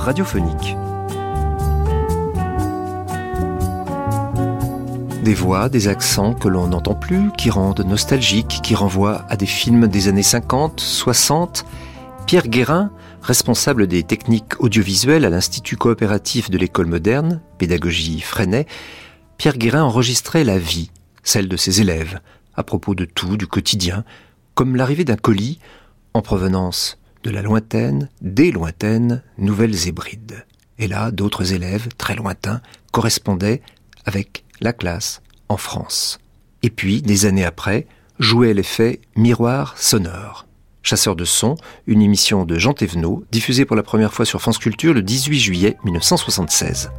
radiophonique. Des voix, des accents que l'on n'entend plus, qui rendent nostalgiques, qui renvoient à des films des années 50, 60. Pierre Guérin, responsable des techniques audiovisuelles à l'Institut coopératif de l'école moderne, pédagogie Freinet, Pierre Guérin enregistrait la vie, celle de ses élèves, à propos de tout, du quotidien, comme l'arrivée d'un colis en provenance de la lointaine, des lointaines Nouvelles Hébrides. Et là, d'autres élèves, très lointains, correspondaient avec la classe en France. Et puis, des années après, jouait l'effet miroir sonore. Chasseur de son, une émission de Jean Thévenot, diffusée pour la première fois sur France Culture le 18 juillet 1976.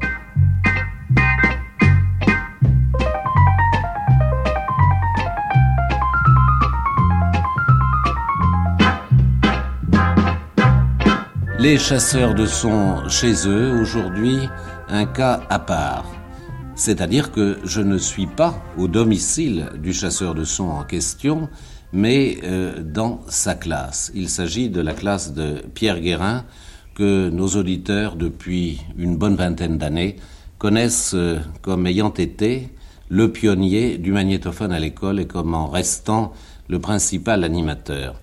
Les chasseurs de son chez eux, aujourd'hui, un cas à part. C'est-à-dire que je ne suis pas au domicile du chasseur de son en question, mais euh, dans sa classe. Il s'agit de la classe de Pierre Guérin, que nos auditeurs, depuis une bonne vingtaine d'années, connaissent euh, comme ayant été le pionnier du magnétophone à l'école et comme en restant le principal animateur.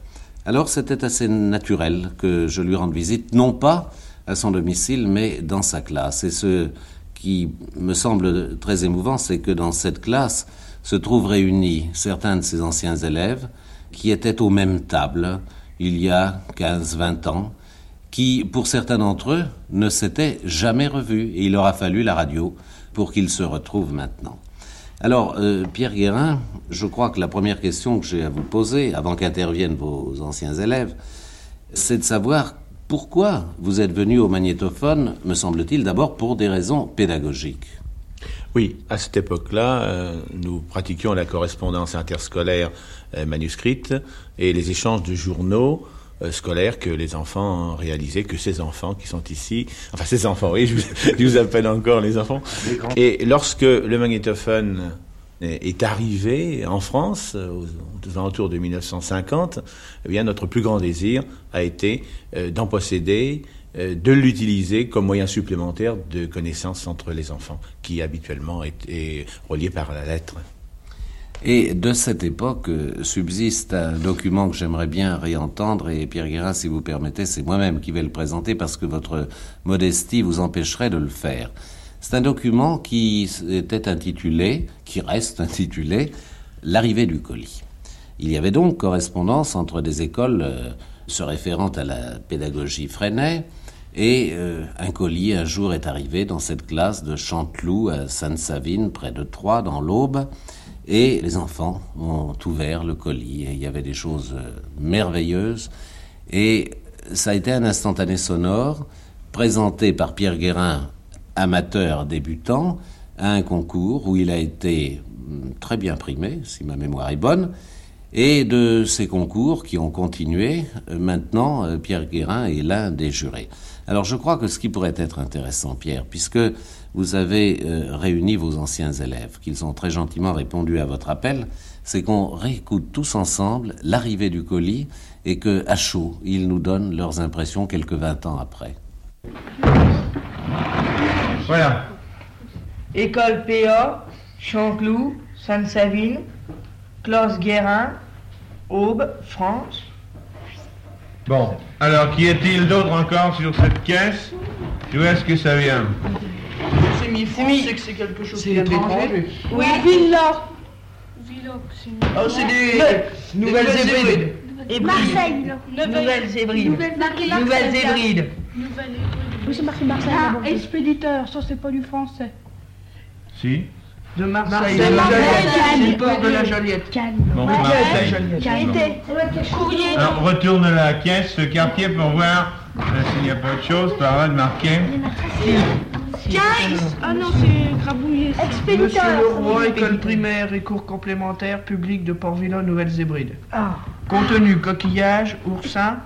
Alors c'était assez naturel que je lui rende visite, non pas à son domicile, mais dans sa classe. Et ce qui me semble très émouvant, c'est que dans cette classe se trouvent réunis certains de ses anciens élèves qui étaient aux mêmes tables il y a 15-20 ans, qui, pour certains d'entre eux, ne s'étaient jamais revus. Et il aura fallu la radio pour qu'ils se retrouvent maintenant. Alors, euh, Pierre Guérin, je crois que la première question que j'ai à vous poser, avant qu'interviennent vos anciens élèves, c'est de savoir pourquoi vous êtes venu au magnétophone, me semble-t-il, d'abord pour des raisons pédagogiques. Oui, à cette époque-là, euh, nous pratiquions la correspondance interscolaire euh, manuscrite et les échanges de journaux euh, scolaires que les enfants réalisaient, que ces enfants qui sont ici, enfin ces enfants, oui, je vous, appelle encore les enfants. Et lorsque le magnétophone est arrivé en France, aux alentours de 1950, eh bien, notre plus grand désir a été euh, d'en posséder, euh, de l'utiliser comme moyen supplémentaire de connaissance entre les enfants, qui habituellement est relié par la lettre. Et de cette époque euh, subsiste un document que j'aimerais bien réentendre, et Pierre Guérin, si vous permettez, c'est moi-même qui vais le présenter parce que votre modestie vous empêcherait de le faire. C'est un document qui était intitulé, qui reste intitulé, L'arrivée du colis. Il y avait donc correspondance entre des écoles euh, se référant à la pédagogie Freinet, et euh, un colis un jour est arrivé dans cette classe de Chanteloup à Sainte-Savine, près de Troyes, dans l'Aube, et les enfants ont ouvert le colis et il y avait des choses euh, merveilleuses. Et ça a été un instantané sonore présenté par Pierre Guérin, amateur débutant, à un concours où il a été mm, très bien primé, si ma mémoire est bonne. Et de ces concours qui ont continué, euh, maintenant, euh, Pierre Guérin est l'un des jurés. Alors je crois que ce qui pourrait être intéressant, Pierre, puisque vous avez euh, réuni vos anciens élèves, qu'ils ont très gentiment répondu à votre appel, c'est qu'on réécoute tous ensemble l'arrivée du colis et que, à chaud, ils nous donnent leurs impressions quelques vingt ans après. Voilà. École PA, Chanteloup, Sainte-Savine, Classe Guérin, Aube, France. Bon, alors qui est-il d'autre encore sur cette caisse? D'où est-ce que ça vient? C'est mi c'est que c'est quelque chose qui est étranger. Oui, Villa. Villa, c'est Oh, c'est des nouvelles hybrides. Marseille. Nouvelles hybrides. Nouvelles hybrides. Oui, c'est marqué Marseille. Ah, expéditeur, ça c'est pas du français. Si de Marseille. De Marseille, c'est le port de la Joliette. Bon, Marseille. Courrier. Alors, retourne la caisse, ce quartier pour voir euh, s'il n'y a pas autre chose par là de marquer. 15 Ah non, c'est grabouillé. Expéditeur. Monsieur Leroy, école primaire et cours complémentaires publics de Port-Villon, Nouvelles-Hébrides. Ah. Contenu coquillage, oursin.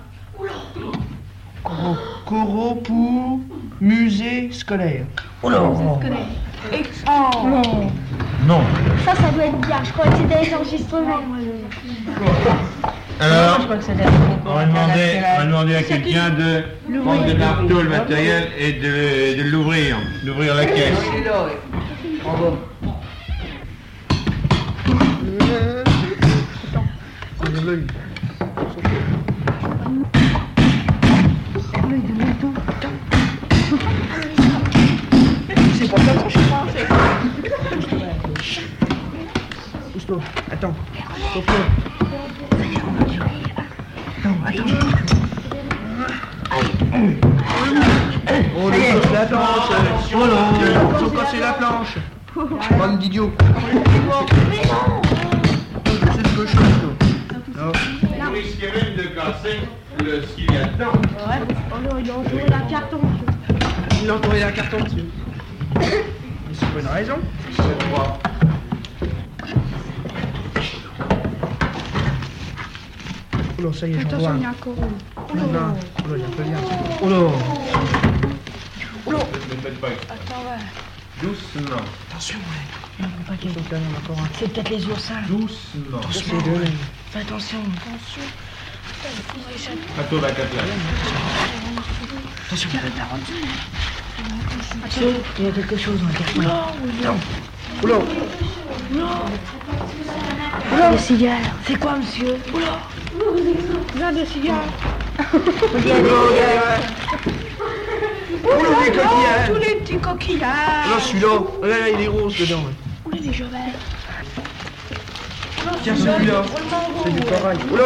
Coraux pour musée scolaire. Oh là Oh. Non. Ça, ça doit être bien. Je crois que c'est des enregistrements. Alors, on va demander, on va demander à quelqu'un de prendre de marteau le matériel et de, de l'ouvrir, d'ouvrir la caisse. Bande d'idiots. C'est je. Vous risquez même de casser le, ce qu'il y a dedans. Oh non, il a entouré la carton, monsieur. Il a entouré la carton dessus. Mais c'est pas une raison. Oh là, ça y est, j'en vois Attention, un. il y a un coraux. Oh là, oh là, il y a un peu bien. Oh là. Ne faites pas exprès. Doucement, Attention, ouais. Attention, quand même, encore un. C'est peut-être les oursins. doucement. C'est deux. Fais attention. La quatre là. Attention. Monsieur, il y a quelque chose dans le. Oh là. Des cigares. C'est quoi, monsieur? Plein de cigares. Oh là, les coquillages. Tous les petits coquillages. Là, celui-là. Là, il est rose dedans. ouais. Oui, les Jovel. Tiens, celui-là. C'est du corail. Oh là.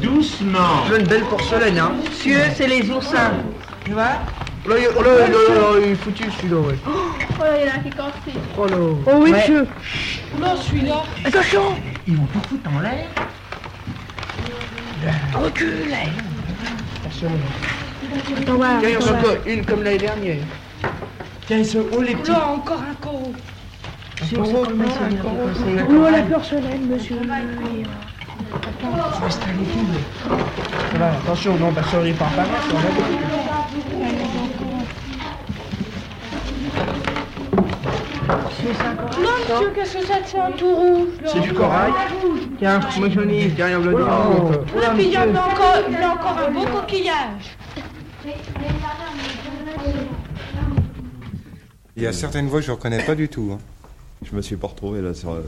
Doucement. Tu as une belle porcelaine, hein. Monsieur, c'est les oursins. Tu vois Oh là, il- oh là, là, là, là, il est foutu, celui-là, ouais. Oh là, il y en a qui cassé. Oh là. Oh oui, Ouais. monsieur. Oh là, celui-là. Attention Ils vont tout foutre en l'air. Recule Attention. Attends, voilà. Tiens, il y en a voilà. encore une comme l'année dernière. Tiens, ils sont où les Oh petits là, encore un coraux. Le monsieur qui a cassé. Oh, la porcelaine, monsieur. Oui. Ça va, attention, non, parce qu'on est pas par là, on a Non, monsieur, qu'est-ce que c'est c'est un tout rouge C'est du corail. Tiens, moi j'en ai, tiens, il y en a deux. Ah, puis il y en a encore un beau coquillage. Il y a certaines voix que je ne reconnais pas du tout. hein. Je me suis pas retrouvé là sur euh,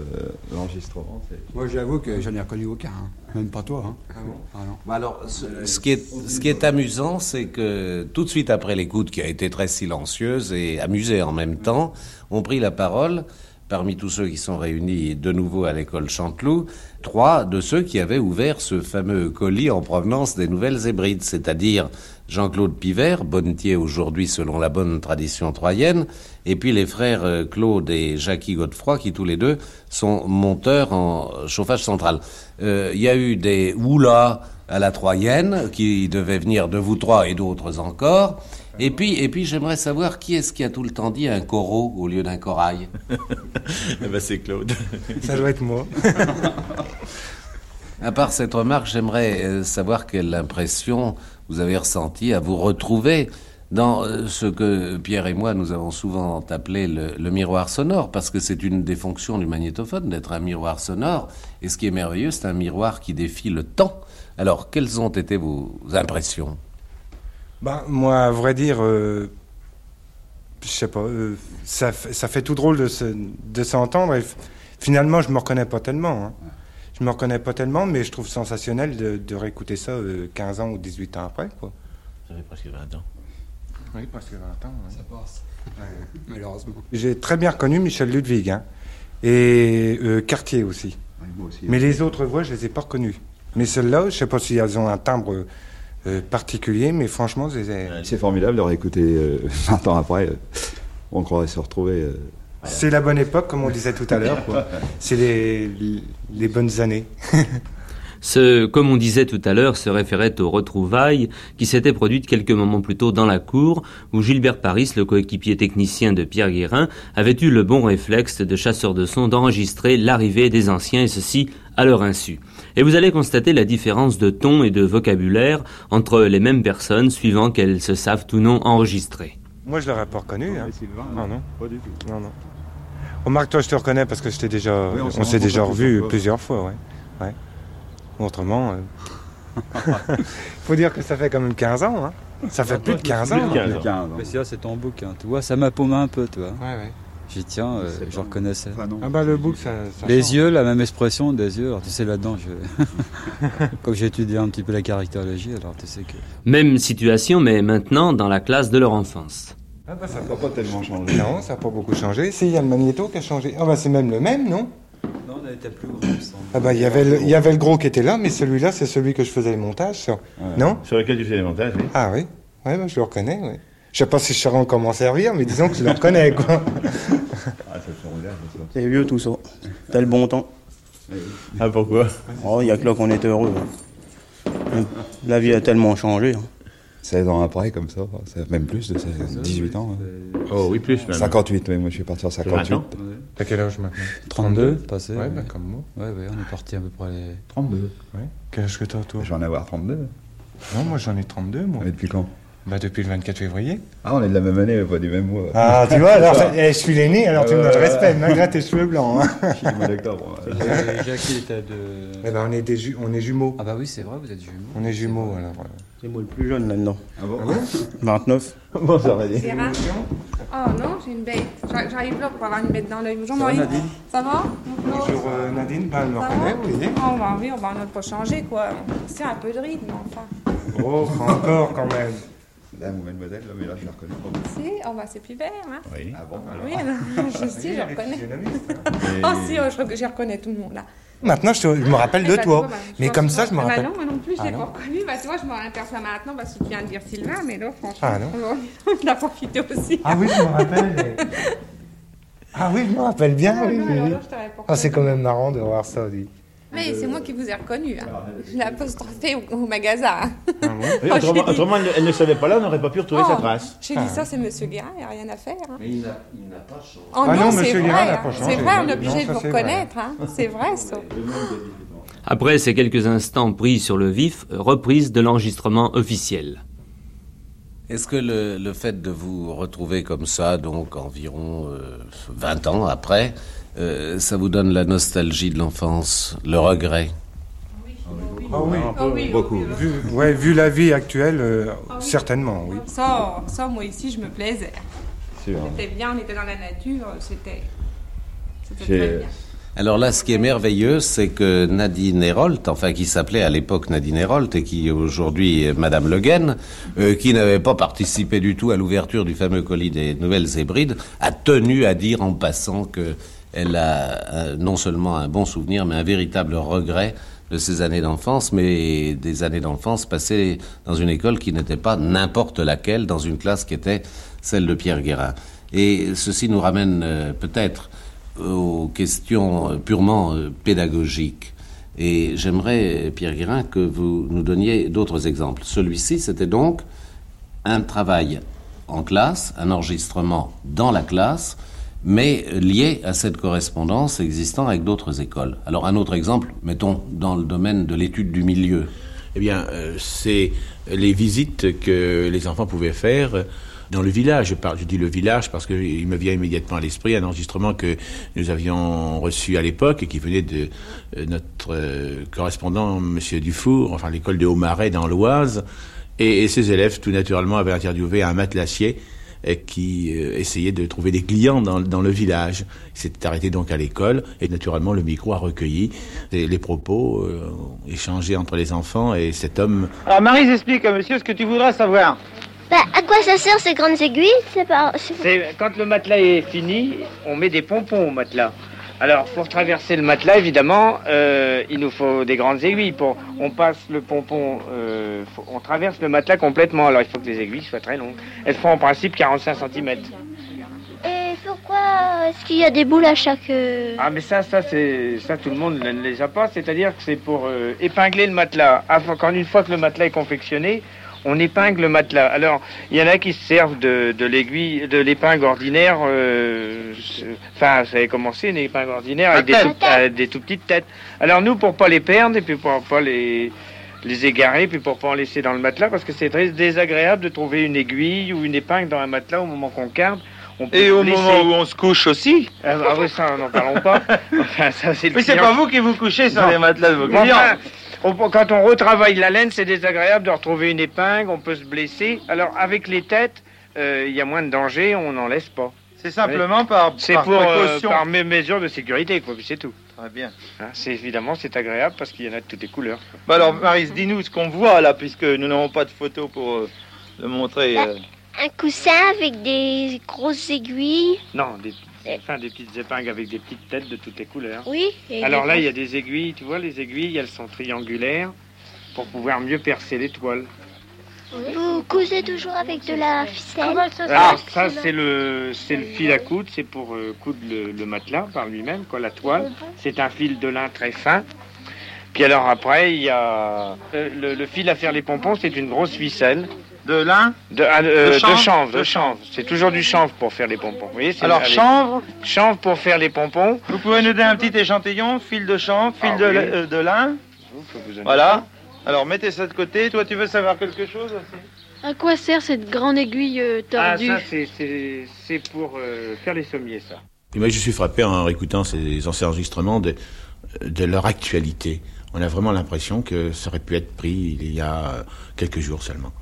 l'enregistrement. Moi, j'avoue que j'en ai reconnu aucun. hein. Même pas toi. Hein. Ah non. Bah alors, ce, ce qui est, ce qui est amusant, c'est que tout de suite après l'écoute, qui a été très silencieuse et amusée en même temps, ont pris la parole, parmi tous ceux qui sont réunis de nouveau à l'école Chanteloup, trois de ceux qui avaient ouvert ce fameux colis en provenance des Nouvelles Hébrides, c'est-à-dire Jean-Claude Pivert, bonnetier aujourd'hui selon la bonne tradition troyenne, et puis les frères euh, Claude et Jackie Godefroy, qui tous les deux sont monteurs en chauffage central. Euh, Il y a eu des oula à la troyenne, qui devaient venir de vous trois et d'autres encore. Et puis, et puis j'aimerais savoir qui est-ce qui a tout le temps dit un coraux au lieu d'un corail Eh ben, c'est Claude. Ça doit être moi. À part cette remarque, j'aimerais euh, savoir quelle impression vous avez ressentie à vous retrouver dans euh, ce que Pierre et moi nous avons souvent appelé le, le miroir sonore, parce que c'est une des fonctions du magnétophone d'être un miroir sonore. Et ce qui est merveilleux, c'est un miroir qui défie le temps. Alors, quelles ont été vos impressions? Ben, moi, à vrai dire, euh, je sais pas, euh, ça, fait- ça fait tout drôle de, se, de s'entendre. Et finalement, je me reconnais pas tellement. hein. Je me reconnais pas tellement, mais je trouve sensationnel de, de réécouter ça euh, 15 ans ou 18 ans après. Quoi. J'avais presque 20 ans. Oui, parce que 20 ans. Ça passe. Malheureusement. J'ai très bien reconnu Michel Ludwig hein, et euh, Cartier aussi. Ouais, moi aussi. Mais les autres voix, je les ai pas reconnues. Mais celles-là, je sais pas si elles ont un timbre euh, particulier, mais franchement. C'est formidable de réécouter euh, 20 ans après. euh, on croirait se retrouver. euh, C'est la bonne époque, comme on disait tout à l'heure. C'est les, les bonnes années. Ce, comme on disait tout à l'heure, se référait aux retrouvailles qui s'étaient produites quelques moments plus tôt dans la cour, où Gilbert Paris, le coéquipier technicien de Pierre Guérin, avait eu le bon réflexe de chasseur de son d'enregistrer l'arrivée des anciens, et ceci à leur insu. Et vous allez constater la différence de ton et de vocabulaire entre les mêmes personnes, suivant qu'elles se savent ou non enregistrer. Moi, je l'aurais pas reconnu. Hein. Sylvain, Non, non. Pas du tout. non, non. Remarque, toi, je te reconnais parce que je déjà, Oui, on s'est déjà revu plusieurs fois. plusieurs fois. Ouais. Autrement, il faut dire que ça fait quand même 15 ans. Hein. Ça fait plus de 15 ans. Mais c'est c'est ton bouquin. Tu vois, ça m'a paumé un peu, tu vois. Ouais, ouais. J'y tiens, euh, je reconnaissais. Ah bah le book, ça, ça Les change. yeux, la même expression des yeux. Alors tu sais là-dedans, je... comme j'ai étudié un petit peu la caractérologie, alors tu sais que. Même situation, mais maintenant dans la classe de leur enfance. Ah bah ça n'a pas tellement changé. Non, ça n'a pas beaucoup changé. Si, il y a le magnéto qui a changé. Ah bah c'est même le même, Non, on était plus gros, Ah bah il y avait le, il y avait le gros qui était là, mais celui-là, c'est celui que je faisais les montages sur. Non? Sur lequel tu fais les montages, oui. Ah oui Ouais, bah, je le reconnais, oui. Je sais pas si je saurais encore m'en servir, mais disons que je le reconnais, quoi. Ah. C'est vieux tout ça. T'as le bon temps. Ah, pourquoi? Oh, il y a que là qu'on est heureux. hein. La vie a tellement changé. hein. 16 ans après, comme ça, c'est même plus de 16, 18 ans. hein. Oh oui, plus même. 58, oui, moi je suis parti en 58. 20 ans. T'as quel âge maintenant 32, passé. Ouais, bah comme moi. Ouais, ouais, on est parti à peu près les. 32. Ouais. Quel âge que t'as, toi Je vais en avoir 32. Non, moi j'en ai 32, moi. Et depuis quand Bah depuis le 24 février. Ah, on est de la même année, mais pas du même mois. Ah, tu vois, alors eh, je suis l'aîné, alors tu me donnes respect, malgré tes cheveux blancs. Hein. Je suis du mois d'octobre. Jacques, il était de. Eh ben, on est, des ju- on est jumeaux. Ah bah oui, c'est vrai, vous êtes jumeaux. On est jumeaux, alors. C'est moi le plus jeune là-dedans. Ah bon 29. Bon, ça va dire. Gérard Oh non, j'ai une bête. J'a- J'arrive là pour avoir une bête dans l'œil. Bonjour Ça va, Maurice. Nadine Ça va Bonjour euh, Nadine, bah, elle me Ça reconnaît, va oui. Oh bah oui, on va n'a pas changer quoi. C'est un peu de rythme enfin. Oh, encore quand même. Dame ou mademoiselle, là, mais là je la reconnais pas. Si, oh bah c'est plus vert hein. Oui. Ah bon Oui, alors, je sais, je reconnais. Oh si, oh, je reconnais tout le monde là. Maintenant, je, me rappelle Eh de bah, toi. tu vois, bah, mais comme ça, je me Ah bah rappelle. non, moi non plus, je Ah l'ai non pas reconnu. Bah tu vois, je m'en aperçois maintenant parce que tu viens de dire Sylvain, mais là franchement, Ah non. on a profité aussi. Ah oui, je me rappelle. Ah oui, je me rappelle bien. Ah oui, oui, Ah, c'est quand même marrant de voir ça, dit. Mais c'est moi qui vous ai reconnu. Hein. Je l'ai apostrophé au, au magasin. Oui, Oh, j'ai autrement, elle, ne- elle ne savait pas là, on n'aurait pas pu retrouver Oh, sa trace. J'ai dit ça, c'est Monsieur Guérin, il n'y a rien à faire. hein. Mais il n'a pas changé. Oh Ah non, non, c'est Monsieur vrai. Guérin n'a hein. pas changé. C'est vrai, on est obligé de vous c'est vrai. reconnaître. Hein. C'est vrai, ça. Après ces quelques instants pris sur le vif, reprise de l'enregistrement officiel. Est-ce que le, le fait de vous retrouver comme ça, donc environ euh, 20 ans après, euh, ça vous donne la nostalgie de l'enfance, le regret Ah oui, Ah oui, Beaucoup. Vu, ouais, vu la vie actuelle, euh, certainement, oui. Ça, ça, moi ici, je me plaisais. C'était bien, on était dans la nature, c'était. Très bien. Alors là, ce qui est merveilleux, c'est que Nadine Hérold, enfin qui s'appelait à l'époque Nadine Hérold et qui aujourd'hui est Madame Le Guen, euh, qui n'avait pas participé du tout à l'ouverture du fameux colis des Nouvelles Hébrides, a tenu à dire en passant que elle a euh, non seulement un bon souvenir, mais un véritable regret de ses années d'enfance, mais des années d'enfance passées dans une école qui n'était pas n'importe laquelle, dans une classe qui était celle de Pierre Guérin. Et ceci nous ramène euh, peut-être aux questions euh, purement pédagogiques. Et j'aimerais, Pierre Guérin, que vous nous donniez d'autres exemples. Celui-ci, c'était donc un travail en classe, un enregistrement dans la classe, mais lié à cette correspondance existant avec d'autres écoles. Alors un autre exemple, mettons dans le domaine de l'étude du milieu. Eh bien, euh, c'est les visites que les enfants pouvaient faire dans le village. Je, dis le village parce qu'il me vient immédiatement à l'esprit un enregistrement que nous avions reçu à l'époque et qui venait de euh, notre euh, correspondant, Monsieur Dufour, enfin l'école de Haut-Marais dans l'Oise. Et, et ses élèves, tout naturellement, avaient interviewé un matelassier euh, qui euh, essayait de trouver des clients dans, dans le village. Il s'était arrêté donc à l'école et naturellement le micro a recueilli les, les propos euh, échangés entre les enfants et cet homme Alors Marie, explique à monsieur ce que tu voudras savoir. Bah, à quoi ça sert ces grandes aiguilles? C'est pas... quand le matelas est fini, on met des pompons au matelas. Alors pour traverser le matelas, évidemment, euh, il nous faut des grandes aiguilles. Pour, on passe le pompon, euh, faut- on traverse le matelas complètement. Alors il faut que les aiguilles soient très longues. Elles font en principe 45 cm. Et pourquoi est-ce qu'il y a des boules à chaque... euh, Ah mais ça, ça c'est ça tout le monde ne les a pas. C'est-à-dire que c'est pour euh, épingler le matelas. Avant- Quand une fois que le matelas est confectionné, on épingle le matelas. Alors il y en a qui se servent de, de l'aiguille, de l'épingle ordinaire. euh, Enfin, ça avait commencé une épingle ordinaire avec des tout, tête. des tout petites têtes. Alors nous, pour pas les perdre et puis pour pas les les égarer, puis pour pas en laisser dans le matelas, parce que c'est très désagréable de trouver une aiguille ou une épingle dans un matelas au moment qu'on garde. On peut Et au laisser- moment où on se couche aussi ah, ah oui, ça, n'en parlons pas. Enfin, ça, c'est Mais c'est pas vous qui vous couchez sur Non. les matelas de vos clients. enfin, quand on retravaille la laine, c'est désagréable de retrouver une épingle, on peut se blesser. Alors avec les têtes, il y a moins de danger, on n'en laisse pas. C'est simplement par, C'est pour précaution. par mes mesures de sécurité, quoi, puis c'est tout. Très bien. Hein, c'est évidemment c'est agréable parce qu'il y en a de toutes les couleurs. Bah alors, Maris, dis-nous ce qu'on voit là, puisque nous n'avons pas de photo pour euh, le montrer. Euh. Un coussin avec des grosses aiguilles. Non, des, enfin, des petites épingles avec des petites têtes de toutes les couleurs. Oui. Alors là, il y a des aiguilles, tu vois, les aiguilles, elles sont triangulaires pour pouvoir mieux percer les toiles. Vous cousez toujours avec de la ficelle. Alors ça, c'est le, c'est le fil à coudre, c'est pour euh, coudre le, le matelas par lui-même, quoi, la toile. C'est un fil de lin très fin. Puis alors après, il y a euh, le, le fil à faire les pompons, c'est une grosse ficelle. De lin de, ah, euh, De de chanvre de chanvre. C'est toujours du chanvre pour faire les pompons. Vous voyez, c'est- Alors, allez. chanvre Chanvre pour faire les pompons. Vous pouvez nous donner un petit échantillon, fil de chanvre, fil Ah de, oui. euh, de lin. Vous Voilà. Alors, mettez ça de côté. Toi, tu veux savoir quelque chose aussi? À quoi sert cette grande aiguille euh, Ah, tordue? ça, c'est- pour euh, faire les sommiers, ça. Et moi, je suis frappé en écoutant ces enregistrements de, de leur actualité. On a vraiment l'impression que ça aurait pu être pris il y a quelques jours seulement.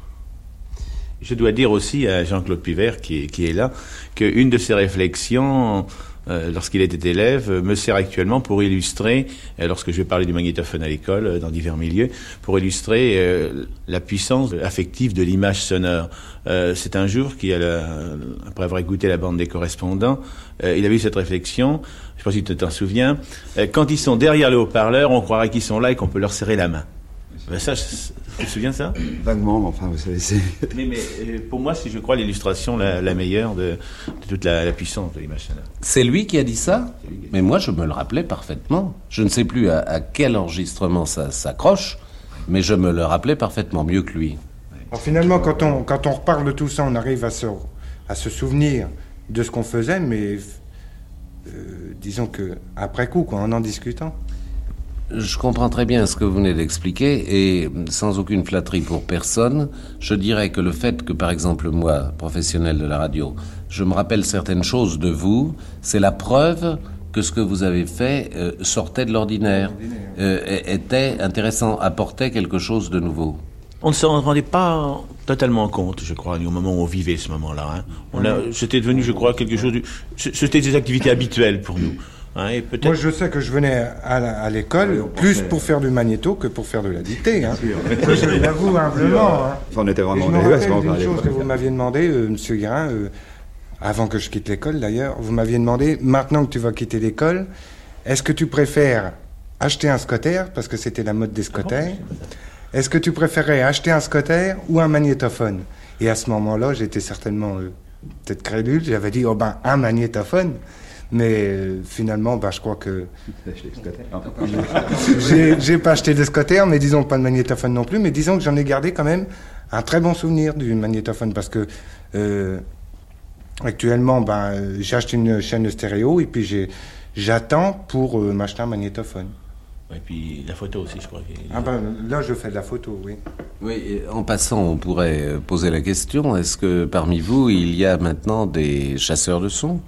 Je dois dire aussi à Jean-Claude Pivert, qui est, là, qu'une de ses réflexions, euh, lorsqu'il était élève, euh, me sert actuellement pour illustrer, euh, lorsque je vais parler du magnétophone à l'école, dans divers milieux, pour illustrer la puissance affective de l'image sonore. C'est un jour qui, après avoir écouté la bande des correspondants, il a eu cette réflexion, je ne sais pas si tu t'en souviens, quand ils sont derrière le haut-parleur, on croirait qu'ils sont là et qu'on peut leur serrer la main. Ben ça, je- tu te souviens de ça? Vaguement, mais enfin, vous savez, c'est. mais, mais, euh, pour moi, c'est, je crois, l'illustration la, la meilleure de, de toute la, la puissance de l'image. C'est lui qui a dit ça? Mais moi, je me le rappelais parfaitement. Je ne sais plus à, à quel enregistrement ça s'accroche, mais je me le rappelais parfaitement mieux que lui. Alors, finalement, quand on, quand on reparle de tout ça, on arrive à se, à se souvenir de ce qu'on faisait, mais euh, disons que après coup, quoi, en en discutant. Je comprends très bien ce que vous venez d'expliquer et sans aucune flatterie pour personne, je dirais que le fait que, par exemple, moi, professionnel de la radio, je me rappelle certaines choses de vous, c'est la preuve que ce que vous avez fait euh, sortait de l'ordinaire, euh, était intéressant, apportait quelque chose de nouveau. On ne s'en rendait pas totalement compte, je crois, au moment où on vivait ce moment-là. hein. On a, c'était devenu, je crois, quelque chose. Du, c'était des activités habituelles pour nous. Hein, et peut-être. Moi, je sais que je venais à, la- à l'école plus pour faire du magnéto que pour faire de la dictée. Hein. Je l'avoue humblement. Hein. On était vraiment Et je me rappelle d'une parlait chose que vous m'aviez demandé, euh, Monsieur Guérin, euh, avant que je quitte l'école d'ailleurs, vous m'aviez demandé, maintenant que tu vas quitter l'école, est-ce que tu préfères acheter un scotter, parce que c'était la mode des scotters, est-ce que tu préférais acheter un scotter ou un magnétophone? Et à ce moment-là, j'étais certainement euh, peut-être crédule, j'avais dit, oh ben, un magnétophone. Mais euh, finalement, ben, je crois que j'ai j'ai pas acheté de scotter, mais disons pas de magnétophone non plus, mais disons que j'en ai gardé quand même un très bon souvenir du magnétophone parce que euh, actuellement, ben, euh, j'ai acheté une chaîne stéréo et puis j'attends pour euh, m'acheter un magnétophone. Et puis la photo aussi, je crois. Ah ben là, je fais de la photo, oui. Oui, en passant, on pourrait poser la question, est-ce que parmi vous, il y a maintenant des chasseurs de sons?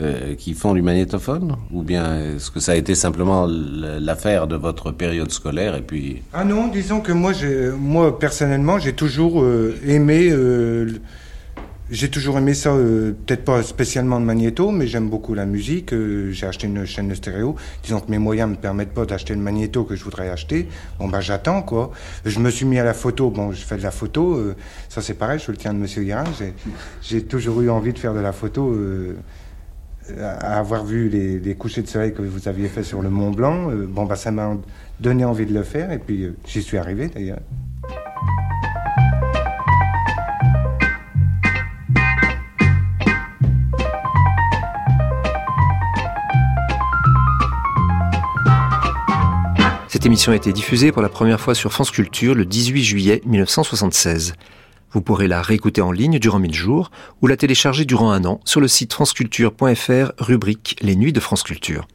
Euh, qui font du magnétophone Ou bien est-ce que ça a été simplement l'affaire de votre période scolaire et puis... Ah non, disons que moi, moi personnellement, j'ai toujours euh, aimé, euh, j'ai toujours aimé ça. peut-être pas spécialement de magnéto, mais j'aime beaucoup la musique. j'ai acheté une chaîne de stéréo. Disons que mes moyens me permettent pas d'acheter le magnéto que je voudrais acheter. Bon ben j'attends quoi. Je me suis mis à la photo. Bon, je fais de la photo. ça c'est pareil. Je le tiens de Monsieur Guérin. J'ai toujours eu envie de faire de la photo. À avoir vu les, les couchers de soleil que vous aviez fait sur le Mont Blanc, euh, bon bah ça m'a donné envie de le faire et puis euh, j'y suis arrivé d'ailleurs. Cette émission a été diffusée pour la première fois sur France Culture le 18 juillet 1976. Vous pourrez la réécouter en ligne durant 1000 jours ou la télécharger durant un an sur le site franceculture.fr rubrique Les Nuits de France Culture.